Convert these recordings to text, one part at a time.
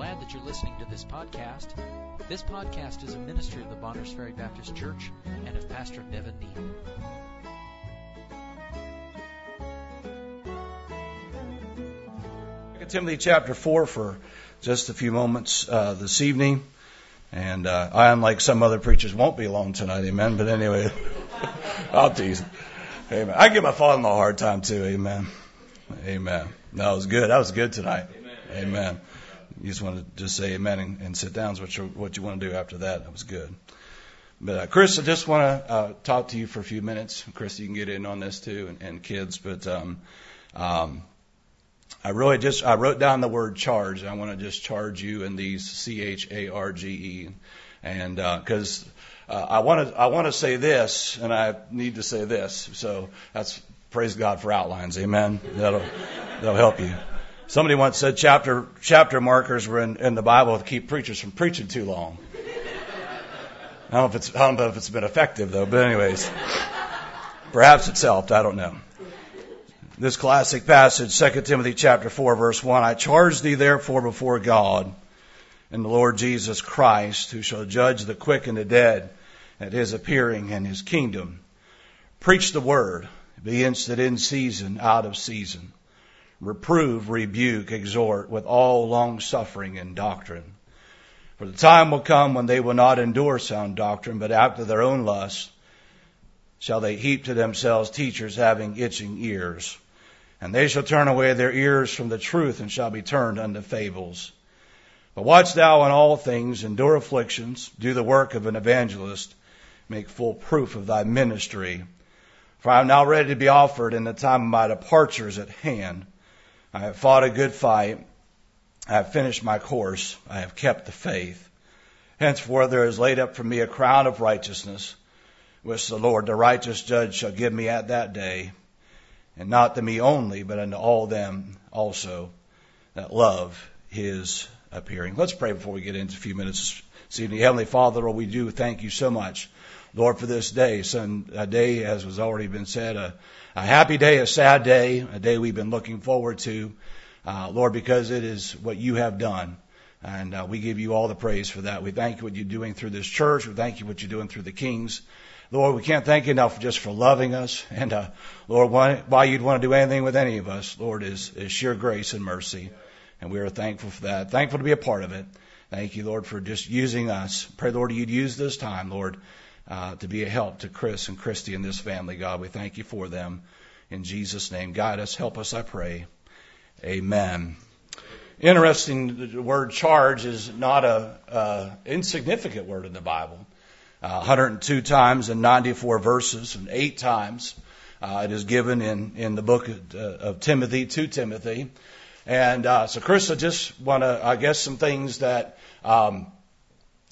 glad that you're listening to this podcast. This podcast is a ministry of the Bonners Ferry Baptist Church and of Pastor Nevin Neal. Timothy chapter 4 for just a few moments uh, this evening. And uh, I, unlike some other preachers, won't be alone tonight, amen. But anyway, I'll tease. Amen. I give my father-in-law a hard time too, amen. Amen. That was good. That was good tonight. Amen. amen. You just want to just say amen and, and sit down is what you what you want to do after that. That was good. But uh, Chris, I just want to uh, talk to you for a few minutes. Chris, you can get in on this too, and, and kids. But um, um, I really just I wrote down the word charge. I want to just charge you in these C H A R G E, and because uh, uh, I want to I want to say this, and I need to say this. So that's praise God for outlines. Amen. That'll that'll help you. Somebody once said chapter chapter markers were in, in the Bible to keep preachers from preaching too long. I don't know if it's I don't know if it's been effective though, but anyways, perhaps it's helped. I don't know this classic passage, 2 Timothy chapter 4 verse 1, I charge thee therefore before God and the Lord Jesus Christ, who shall judge the quick and the dead at his appearing in his kingdom. Preach the word, be instant in season, out of season. Reprove, rebuke, exhort with all long suffering and doctrine. For the time will come when they will not endure sound doctrine, but after their own lusts shall they heap to themselves teachers having itching ears and they shall turn away their ears from the truth and shall be turned unto fables. But watch thou in all things, endure afflictions, do the work of an evangelist, make full proof of thy ministry. For I am now ready to be offered, and the time of my departure is at hand. I have fought a good fight. I have finished my course. I have kept the faith. Henceforth there is laid up for me a crown of righteousness, which the Lord, the righteous judge, shall give me at that day and not to me only, but unto all them also that love his appearing. Let's pray before we get into a few minutes this evening. Heavenly Father, Lord, we do thank you so much, Lord, for this day. Son, a day, as has already been said, a, a happy day, a sad day, a day we've been looking forward to, uh, Lord, because it is what you have done. And uh, we give you all the praise for that. We thank you what you're doing through this church. We thank you what you're doing through the Kings. Lord, we can't thank you enough just for loving us. And, uh, Lord, why, why you'd want to do anything with any of us, Lord, is, is sheer grace and mercy. And we are thankful for that. Thankful to be a part of it. Thank you, Lord, for just using us. Pray, Lord, you'd use this time, Lord, uh, to be a help to Chris and Christy and this family, God. We thank you for them. In Jesus' name, guide us, help us, I pray. Amen. Interesting, the word charge is not a insignificant word in the Bible uh, 102 times in 94 verses, and eight times uh, it is given in, in the book of, uh, of Timothy to Timothy. And uh, so, Chris, I just want to, I guess, some things that um,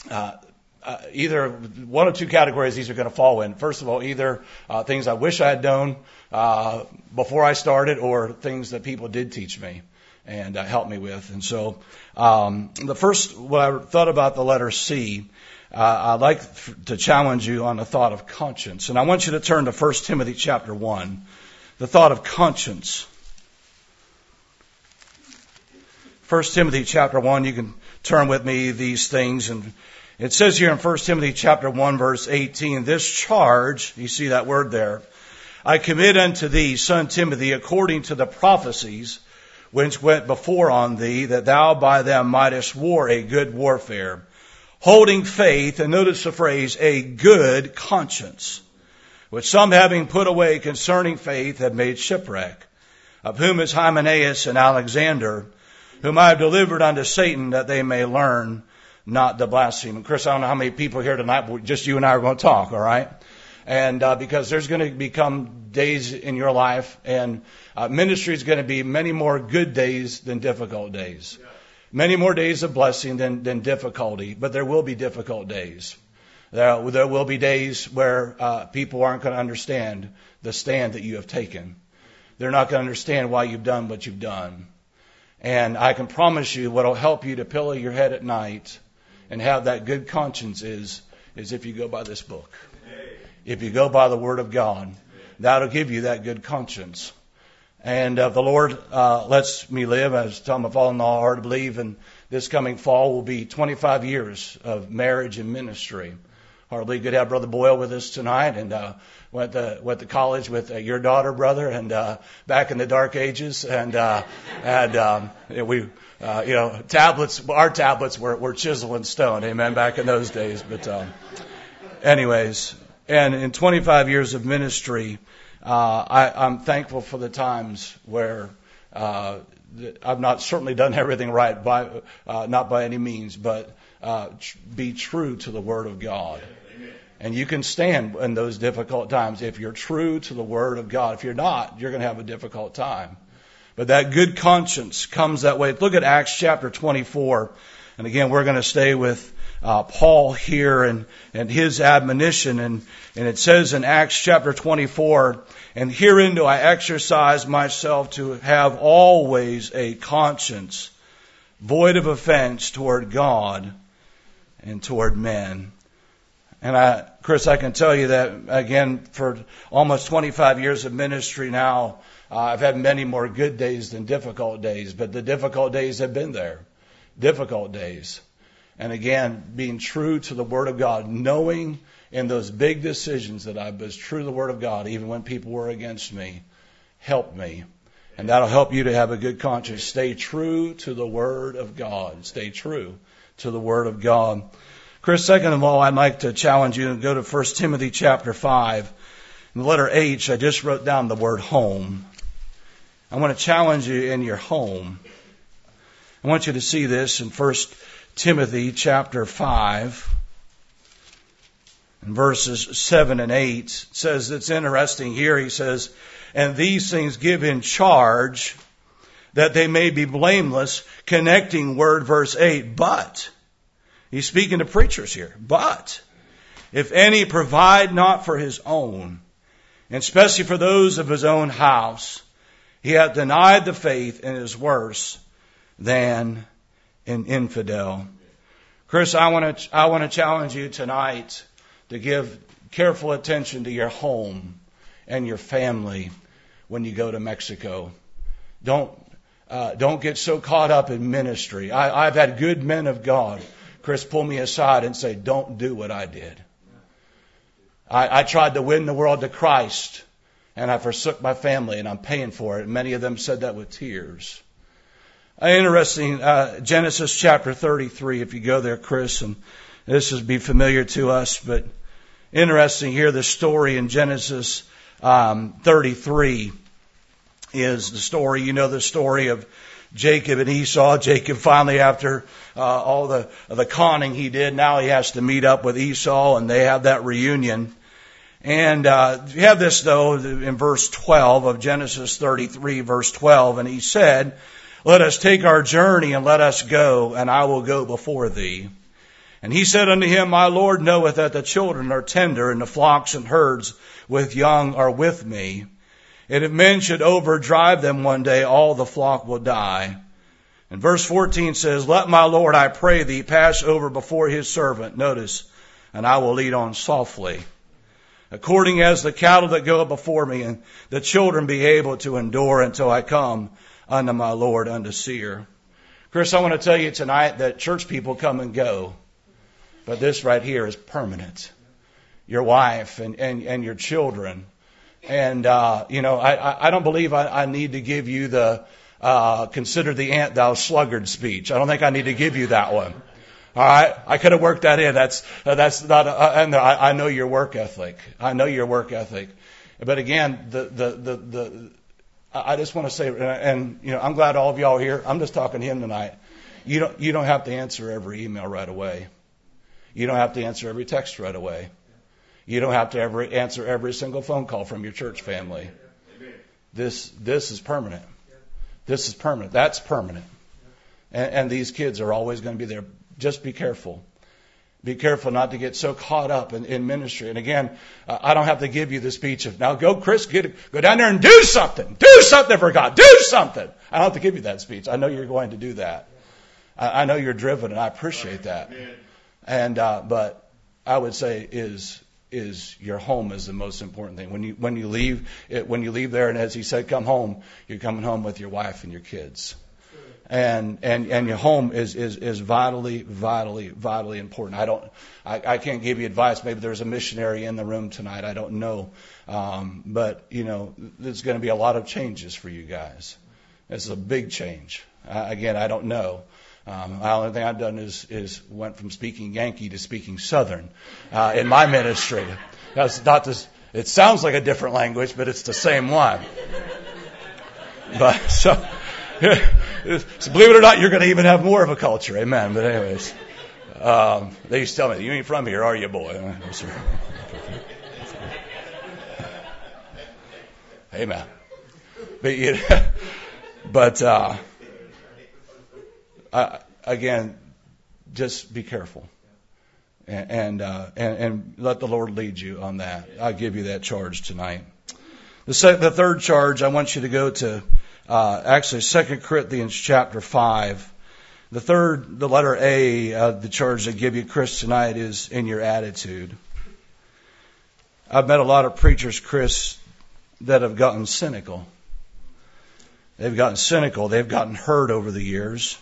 uh, uh, either one of two categories these are going to fall in. First of all, either uh, things I wish I had known uh, before I started, or things that people did teach me and uh, help me with. And so, um, the first, what I thought about the letter C uh, I'd like f- to challenge you on the thought of conscience. And I want you to turn to 1 Timothy chapter 1. The thought of conscience. 1 Timothy chapter 1, you can turn with me these things. And it says here in 1 Timothy chapter 1 verse 18, this charge, you see that word there, I commit unto thee, son Timothy, according to the prophecies which went before on thee, that thou by them mightest war a good warfare holding faith, and notice the phrase, a good conscience, which some having put away concerning faith have made shipwreck, of whom is Hymenaeus and Alexander, whom I have delivered unto Satan that they may learn not to blaspheme. And Chris, I don't know how many people here tonight, but just you and I are going to talk, all right? And uh, because there's going to become days in your life, and uh, ministry is going to be many more good days than difficult days. Yeah many more days of blessing than, than difficulty, but there will be difficult days. There, there will be days where uh, people aren't going to understand the stand that you have taken. They're not going to understand why you've done what you've done. And I can promise you what will help you to pillow your head at night and have that good conscience is, is if you go by this book. If you go by the Word of God, that'll give you that good conscience. And uh, the Lord uh, lets me live. as Tom telling my father-in-law hard to believe, and this coming fall will be 25 years of marriage and ministry. Hardly good to have Brother Boyle with us tonight, and uh, went to went to college with uh, your daughter, brother, and uh, back in the dark ages, and uh, and um, we. Uh, you know, tablets. Our tablets were, were chisel and stone. Amen. Back in those days, but um, anyways, and in 25 years of ministry, uh, I, I'm thankful for the times where uh, I've not certainly done everything right by uh, not by any means, but uh, tr- be true to the Word of God. And you can stand in those difficult times if you're true to the Word of God. If you're not, you're going to have a difficult time. But that good conscience comes that way. Look at Acts chapter 24. And again, we're going to stay with uh, Paul here and, and his admonition. And, and it says in Acts chapter 24, and herein do I exercise myself to have always a conscience void of offense toward God and toward men. And I, Chris, I can tell you that again for almost 25 years of ministry now, uh, I've had many more good days than difficult days, but the difficult days have been there. Difficult days. And again, being true to the Word of God, knowing in those big decisions that I was true to the Word of God, even when people were against me, helped me. And that'll help you to have a good conscience. Stay true to the Word of God. Stay true to the Word of God. Chris, second of all, I'd like to challenge you to go to 1 Timothy chapter 5. In the letter H, I just wrote down the word home. I want to challenge you in your home. I want you to see this in 1 Timothy chapter 5 and verses 7 and 8. It says it's interesting here. He says, and these things give in charge that they may be blameless, connecting word verse 8, but He's speaking to preachers here. But if any provide not for his own, and especially for those of his own house, he hath denied the faith and is worse than an infidel. Chris, I want to I want to challenge you tonight to give careful attention to your home and your family when you go to Mexico. Don't uh, don't get so caught up in ministry. I, I've had good men of God Chris pull me aside and say, Don't do what I did. I, I tried to win the world to Christ, and I forsook my family, and I'm paying for it. And many of them said that with tears. Uh, interesting, uh, Genesis chapter 33, if you go there, Chris, and this would be familiar to us, but interesting here, the story in Genesis um, 33 is the story, you know the story of Jacob and Esau. Jacob finally, after uh, all the the conning he did, now he has to meet up with Esau, and they have that reunion. And uh, you have this though in verse 12 of Genesis 33, verse 12, and he said, "Let us take our journey and let us go, and I will go before thee." And he said unto him, My Lord knoweth that the children are tender, and the flocks and herds with young are with me. And if men should overdrive them one day, all the flock will die. And verse 14 says, Let my Lord, I pray thee, pass over before his servant. Notice, and I will lead on softly. According as the cattle that go before me, and the children be able to endure until I come unto my Lord, unto Seir. Chris, I want to tell you tonight that church people come and go, but this right here is permanent. Your wife and, and, and your children and, uh, you know, I, I don't believe I, I need to give you the, uh, consider the ant thou sluggard speech. I don't think I need to give you that one. All right. I could have worked that in. That's, uh, that's not, uh, and I, I know your work ethic. I know your work ethic. But again, the, the, the, the, I just want to say, and, you know, I'm glad all of y'all are here. I'm just talking to him tonight. You don't, you don't have to answer every email right away. You don't have to answer every text right away. You don't have to ever answer every single phone call from your church family. This this is permanent. This is permanent. That's permanent. And, and these kids are always going to be there. Just be careful. Be careful not to get so caught up in, in ministry. And again, uh, I don't have to give you the speech of now go, Chris, get, go down there and do something. Do something for God. Do something. I don't have to give you that speech. I know you're going to do that. I, I know you're driven, and I appreciate that. And uh, but I would say is is your home is the most important thing. When you when you leave it, when you leave there, and as he said, come home, you're coming home with your wife and your kids. and and and your home is is is vitally vitally vitally important. I don't I, I can't give you advice. Maybe there's a missionary in the room tonight. I don't know, um, but you know there's going to be a lot of changes for you guys. It's a big change. Uh, again, I don't know. Um, only thing I've done is is went from speaking Yankee to speaking Southern uh, in my ministry. That's not this. It sounds like a different language, but it's the same one. But so. so believe it or not, you're going to even have more of a culture. Amen. But anyways, um, they used to tell me, "You ain't from here, are you, boy?" No, sir. Amen. But you but uh, uh, again, just be careful. And and, uh, and and let the Lord lead you on that. I give you that charge tonight. The, the third charge, I want you to go to uh, actually Second Corinthians chapter five. The third, the letter A, uh, the charge I give you, Chris, tonight is in your attitude. I've met a lot of preachers, Chris, that have gotten cynical. They've gotten cynical. They've gotten hurt over the years.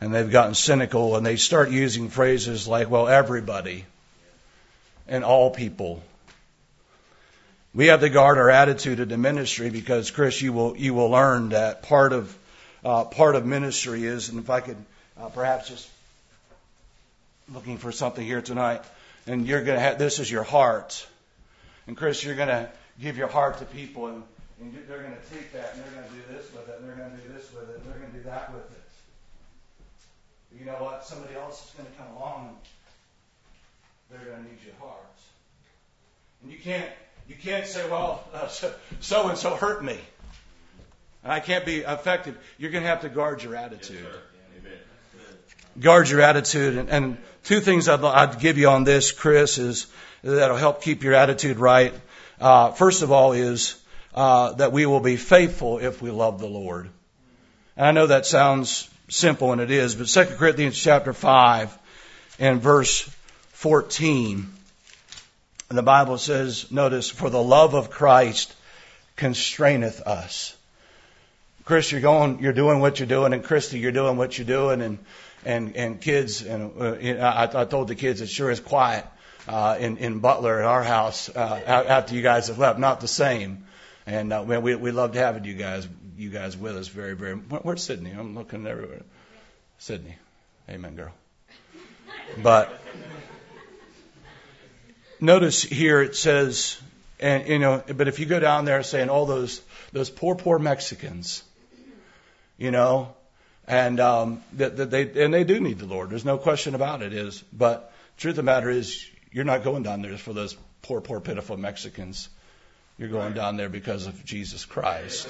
And they've gotten cynical and they start using phrases like, well, everybody and all people we have to guard our attitude in the ministry because, Chris, you will you will learn that part of uh, part of ministry is, and if I could uh, perhaps just looking for something here tonight, and you're to have this is your heart, and Chris, you're going to give your heart to people, and, and they're going to take that and they're to do this with it, and they're going to do this with it, and they're going to do that with it. You know what? Somebody else is going to come along, and they're going to need your heart, and you can't you can't say, well, uh, so and so hurt me. And I can't be effective. You're going to have to guard your attitude. Yes, guard your attitude. And, and two things I'd, I'd, give you on this, Chris, is that'll help keep your attitude right. Uh, first of all, is uh, that we will be faithful if we love the Lord. And I know that sounds simple, and it is, but 2 Corinthians chapter 5 and verse 14 the Bible says, notice, for the love of Christ constraineth us. Chris, you're going, you're doing what you're doing, and Christy, you're doing what you're doing, and and and kids, and uh, I, I told the kids it sure is quiet uh, in in Butler at our house uh, after you guys have left. Not the same, and uh, we we loved having you guys you guys with us very very. Where's Sydney? I'm looking everywhere. Sydney, amen, girl. But notice here it says, and you know, but if you go down there saying all those those poor poor Mexicans, you know, and um, that, that they and they do need the Lord. There's no question about it. Is but truth of the matter is you're not going down there for those poor poor pitiful Mexicans. You're going down there because of Jesus Christ.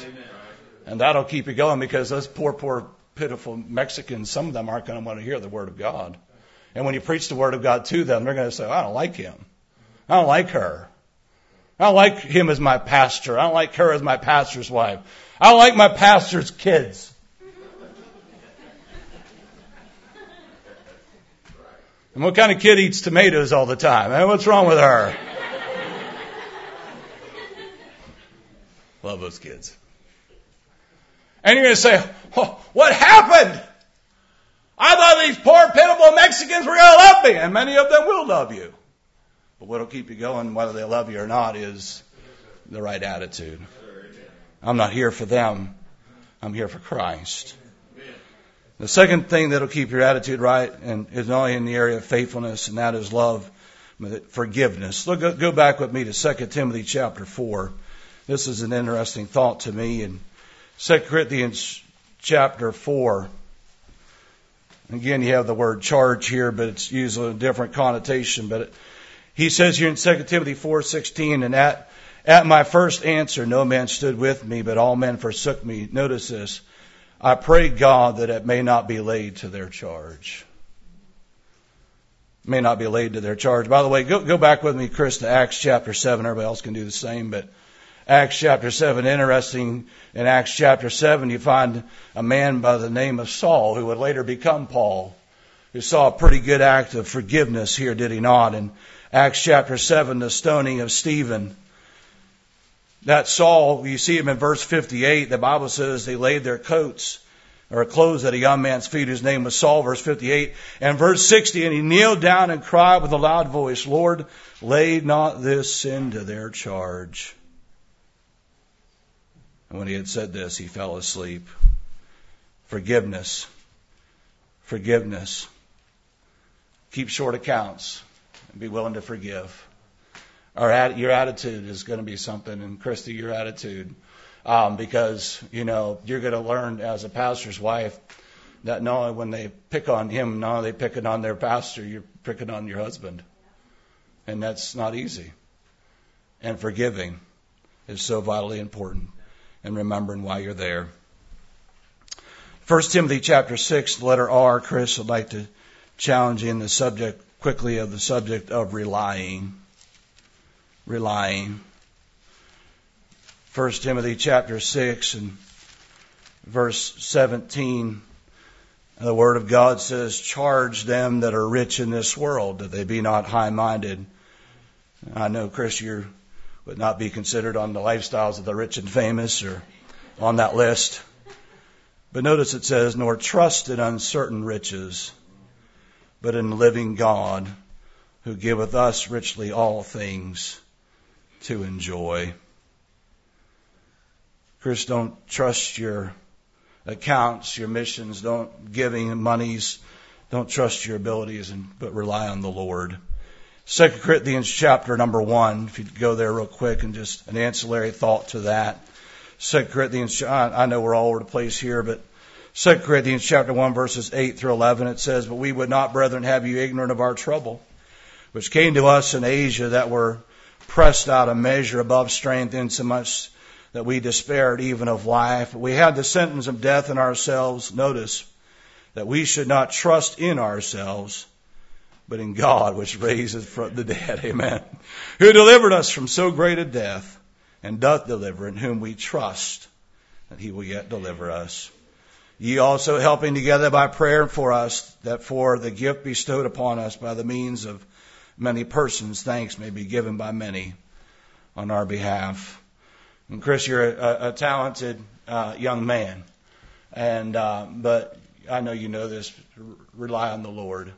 And that'll keep you going because those poor, poor, pitiful Mexicans, some of them aren't going to want to hear the Word of God. And when you preach the Word of God to them, they're going to say, I don't like him. I don't like her. I don't like him as my pastor. I don't like her as my pastor's wife. I don't like my pastor's kids. And what kind of kid eats tomatoes all the time? Eh? What's wrong with her? Love those kids. And you're going to say, what happened? I thought these poor, pitiful Mexicans were going to love me. And many of them will love you. But what'll keep you going, whether they love you or not, is the right attitude. I'm not here for them. I'm here for Christ. The second thing that'll keep your attitude right and is only in the area of faithfulness, and that is love, forgiveness. Look, go back with me to 2 Timothy chapter 4. This is an interesting thought to me. In 2 Corinthians chapter 4, again, you have the word charge here, but it's in a different connotation. But he says here in 2 Timothy 4:16, and at at my first answer, no man stood with me, but all men forsook me. Notice this. I pray God that it may not be laid to their charge. May not be laid to their charge. By the way, go, go back with me, Chris, to Acts chapter 7. Everybody else can do the same, but Acts chapter 7, interesting. In Acts chapter 7, you find a man by the name of Saul who would later become Paul, who saw a pretty good act of forgiveness here, did he not? In Acts chapter 7, the stoning of Stephen. That Saul, you see him in verse 58, the Bible says they laid their coats or clothes at a young man's feet whose name was Saul, verse 58. And verse 60, and he kneeled down and cried with a loud voice, Lord, lay not this sin to their charge. When he had said this, he fell asleep. Forgiveness. Forgiveness. Keep short accounts and be willing to forgive. Our, your attitude is going to be something, and Christy, your attitude um, because you know you're going to learn as a pastor's wife that not only when they pick on him, only they picking on their pastor, you're picking on your husband, and that's not easy. And forgiving is so vitally important, and remembering why you're there. First Timothy chapter six, letter R. Chris I'd like to challenge you in the subject quickly of the subject of relying. Relying. 1 Timothy chapter 6 and verse 17, the Word of God says, Charge them that are rich in this world, that they be not high minded. I know, Chris, you would not be considered on the lifestyles of the rich and famous or on that list. But notice it says, Nor trust in uncertain riches, but in the living God, who giveth us richly all things to enjoy. Chris, don't trust your accounts, your missions, don't giving monies, don't trust your abilities, but rely on the Lord. Second Corinthians chapter number one, if you go there real quick and just an ancillary thought to that. Second Corinthians, I know we're all over the place here, but Second Corinthians chapter one verses eight through eleven, it says, "But we would not, brethren, have you ignorant of our trouble, which came to us in Asia, that were pressed out a measure above strength, insomuch that we despaired even of life. We had the sentence of death in ourselves. Notice that we should not trust in ourselves, but in God, which raises from the dead. Amen. Who delivered us from so great a death and doth deliver, in whom we trust that he will yet deliver us. Ye also helping together by prayer for us, that for the gift bestowed upon us by the means of many persons, thanks may be given by many on our behalf. And Chris, you're a, a talented uh, young man, and uh, but I know you know this. Rely on the Lord.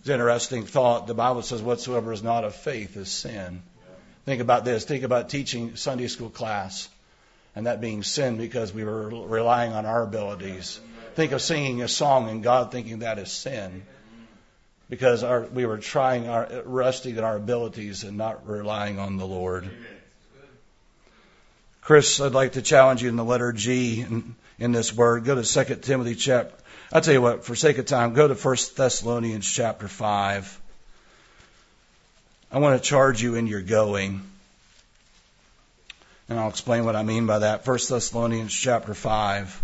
It's an interesting thought. The Bible says, "Whatsoever is not of faith is sin." Think about this. Think about teaching Sunday school class, and that being sin because we were relying on our abilities. Think of singing a song and God thinking that is sin because our, we were trying our resting in our abilities and not relying on the Lord. Chris, I'd like to challenge you in the letter G in, in this word. Go to 2 Timothy chapter. I'll tell you what, for sake of time, go to 1 Thessalonians chapter 5. I want to charge you in your going. And I'll explain what I mean by that. 1 Thessalonians chapter 5.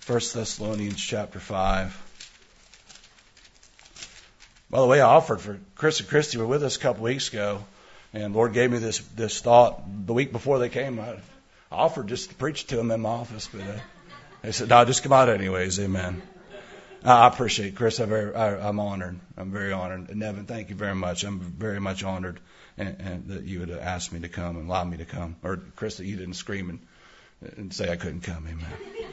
First Thessalonians chapter 5. By the way, I offered for Chris and Christy were with us a couple weeks ago, and Lord gave me this this thought the week before they came. I offered just to preach to them in my office, but uh, they said, "No, just come out anyways." Amen. I appreciate it, Chris. I'm very, I, I'm honored. I'm very honored. And Nevin, thank you very much. I'm very much honored and, and that you would ask me to come and allow me to come, or Chris that you didn't scream and, and say I couldn't come. Amen.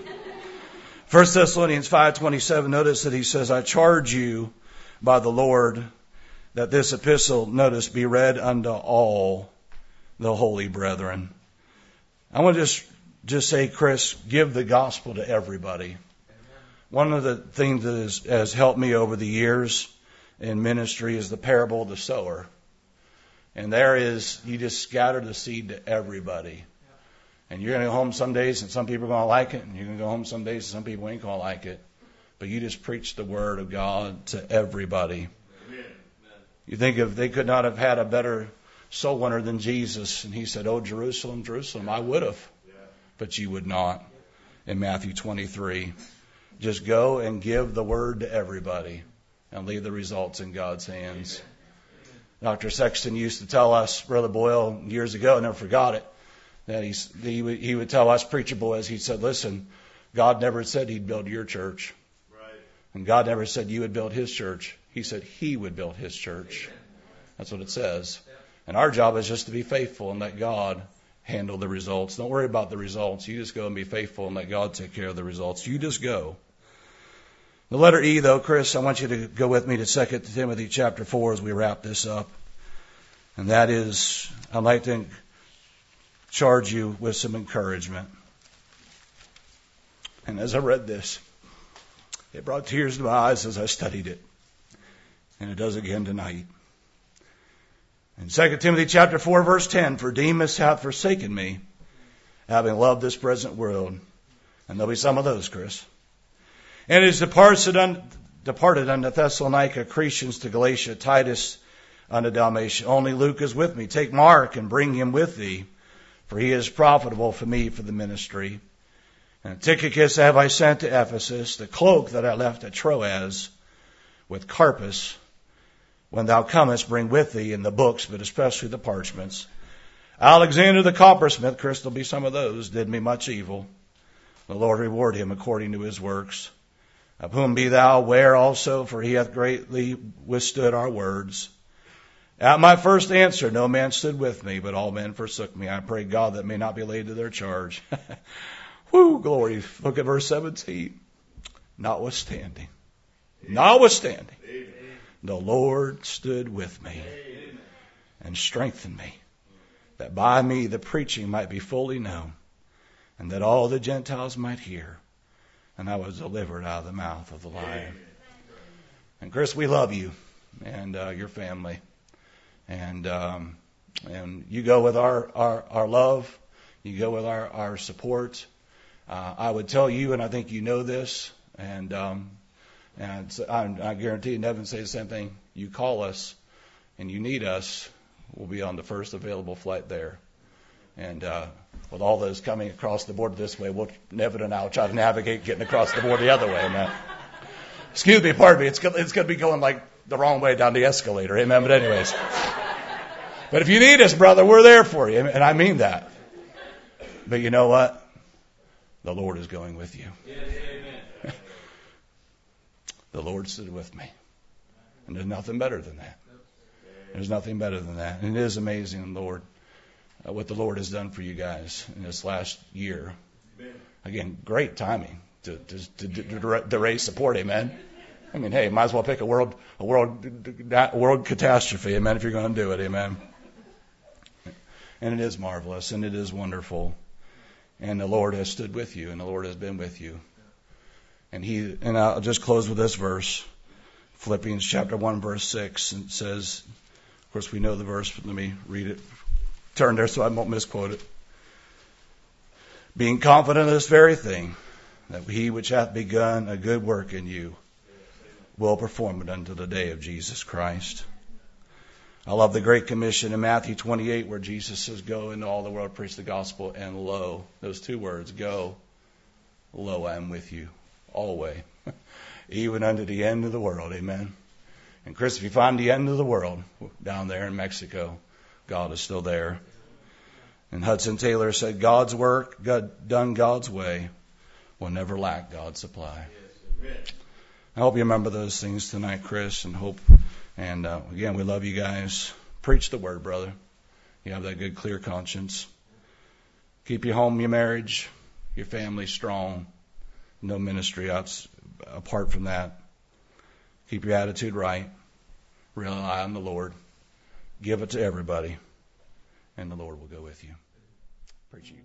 First Thessalonians 5:27. Notice that he says, "I charge you." by the Lord that this epistle, notice, be read unto all the holy brethren. I want to just, just say, Chris, give the gospel to everybody. One of the things that has, has helped me over the years in ministry is the parable of the sower. And there is, you just scatter the seed to everybody. And you're going to go home some days and some people are going to like it, and you're going to go home some days and some people ain't going to like it but you just preach the word of God to everybody. You think if they could not have had a better soul winner than Jesus, and he said, Oh, Jerusalem, Jerusalem, I would have, but you would not. In Matthew 23, just go and give the word to everybody and leave the results in God's hands. Dr. Sexton used to tell us, Brother Boyle, years ago, I never forgot it, that he, he, would, he would tell us preacher boys, he said, listen, God never said he'd build your church. Right. And God never said you would build his church. He said he would build his church. That's what it says. And our job is just to be faithful and let God handle the results. Don't worry about the results. You just go and be faithful and let God take care of the results. You just go. The letter E, though, Chris, I want you to go with me to 2 Timothy chapter 4 as we wrap this up. And that is, I'd like to charge you with some encouragement. And as I read this, it brought tears to my eyes as I studied it. And it does again tonight. In 2 Timothy chapter 4 verse 10, for Demas hath forsaken me, having loved this present world. And there'll be some of those, Chris. And is departed, un, departed unto Thessalonica, Crescens to Galatia, Titus unto Dalmatia. Only Luke is with me. Take Mark and bring him with thee, for he is profitable for me for the ministry. And Tychicus have I sent to Ephesus, the cloak that I left at Troas with Carpus. When thou comest, bring with thee in the books, but especially the parchments. Alexander the coppersmith, Chris, there'll be some of those, did me much evil. The Lord reward him according to his works. Of whom be thou aware also, for he hath greatly withstood our words. At my first answer, no man stood with me, but all men forsook me. I pray God that may not be laid to their charge. Woo, glory. Look at verse 17. Notwithstanding. Notwithstanding. The Lord stood with me and strengthened me, that by me the preaching might be fully known, and that all the Gentiles might hear. And I was delivered out of the mouth of the lion. And Chris, we love you and uh, your family, and um, and you go with our our, our love, you go with our our support. Uh, I would tell you, and I think you know this, and um, and I, I guarantee Nevin say the same thing. You call us, and you need us. We'll be on the first available flight there. And uh, with all those coming across the border this way, we'll, Nevin and I will try to navigate getting across the border the other way. Amen. Excuse me, pardon me. It's it's going to be going like the wrong way down the escalator. Amen. But anyways, but if you need us, brother, we're there for you, and I mean that. But you know what? The Lord is going with you. Yes, the Lord stood with me. And there's nothing better than that. There's nothing better than that. And it is amazing, Lord, uh, what the Lord has done for you guys in this last year. Again, great timing to, to, to, to, to raise support. Amen. I mean, hey, might as well pick a world, a world, a world catastrophe. Amen. If you're going to do it. Amen. And it is marvelous and it is wonderful. And the Lord has stood with you and the Lord has been with you. And he, and I'll just close with this verse. Philippians chapter 1 verse 6 and it says, of course we know the verse, but let me read it. Turn there so I won't misquote it. Being confident of this very thing, that he which hath begun a good work in you will perform it unto the day of Jesus Christ. I love the Great Commission in Matthew 28 where Jesus says, Go into all the world, preach the gospel, and lo, those two words, go, lo, I am with you always, even unto the end of the world. Amen. And Chris, if you find the end of the world down there in Mexico, God is still there. And Hudson Taylor said, God's work, God, done God's way, will never lack God's supply. I hope you remember those things tonight, Chris, and hope and uh, again, we love you guys. Preach the word, brother. You have that good, clear conscience. Keep your home, your marriage, your family strong. No ministry apart from that. Keep your attitude right. Rely on the Lord. Give it to everybody, and the Lord will go with you. Preach you.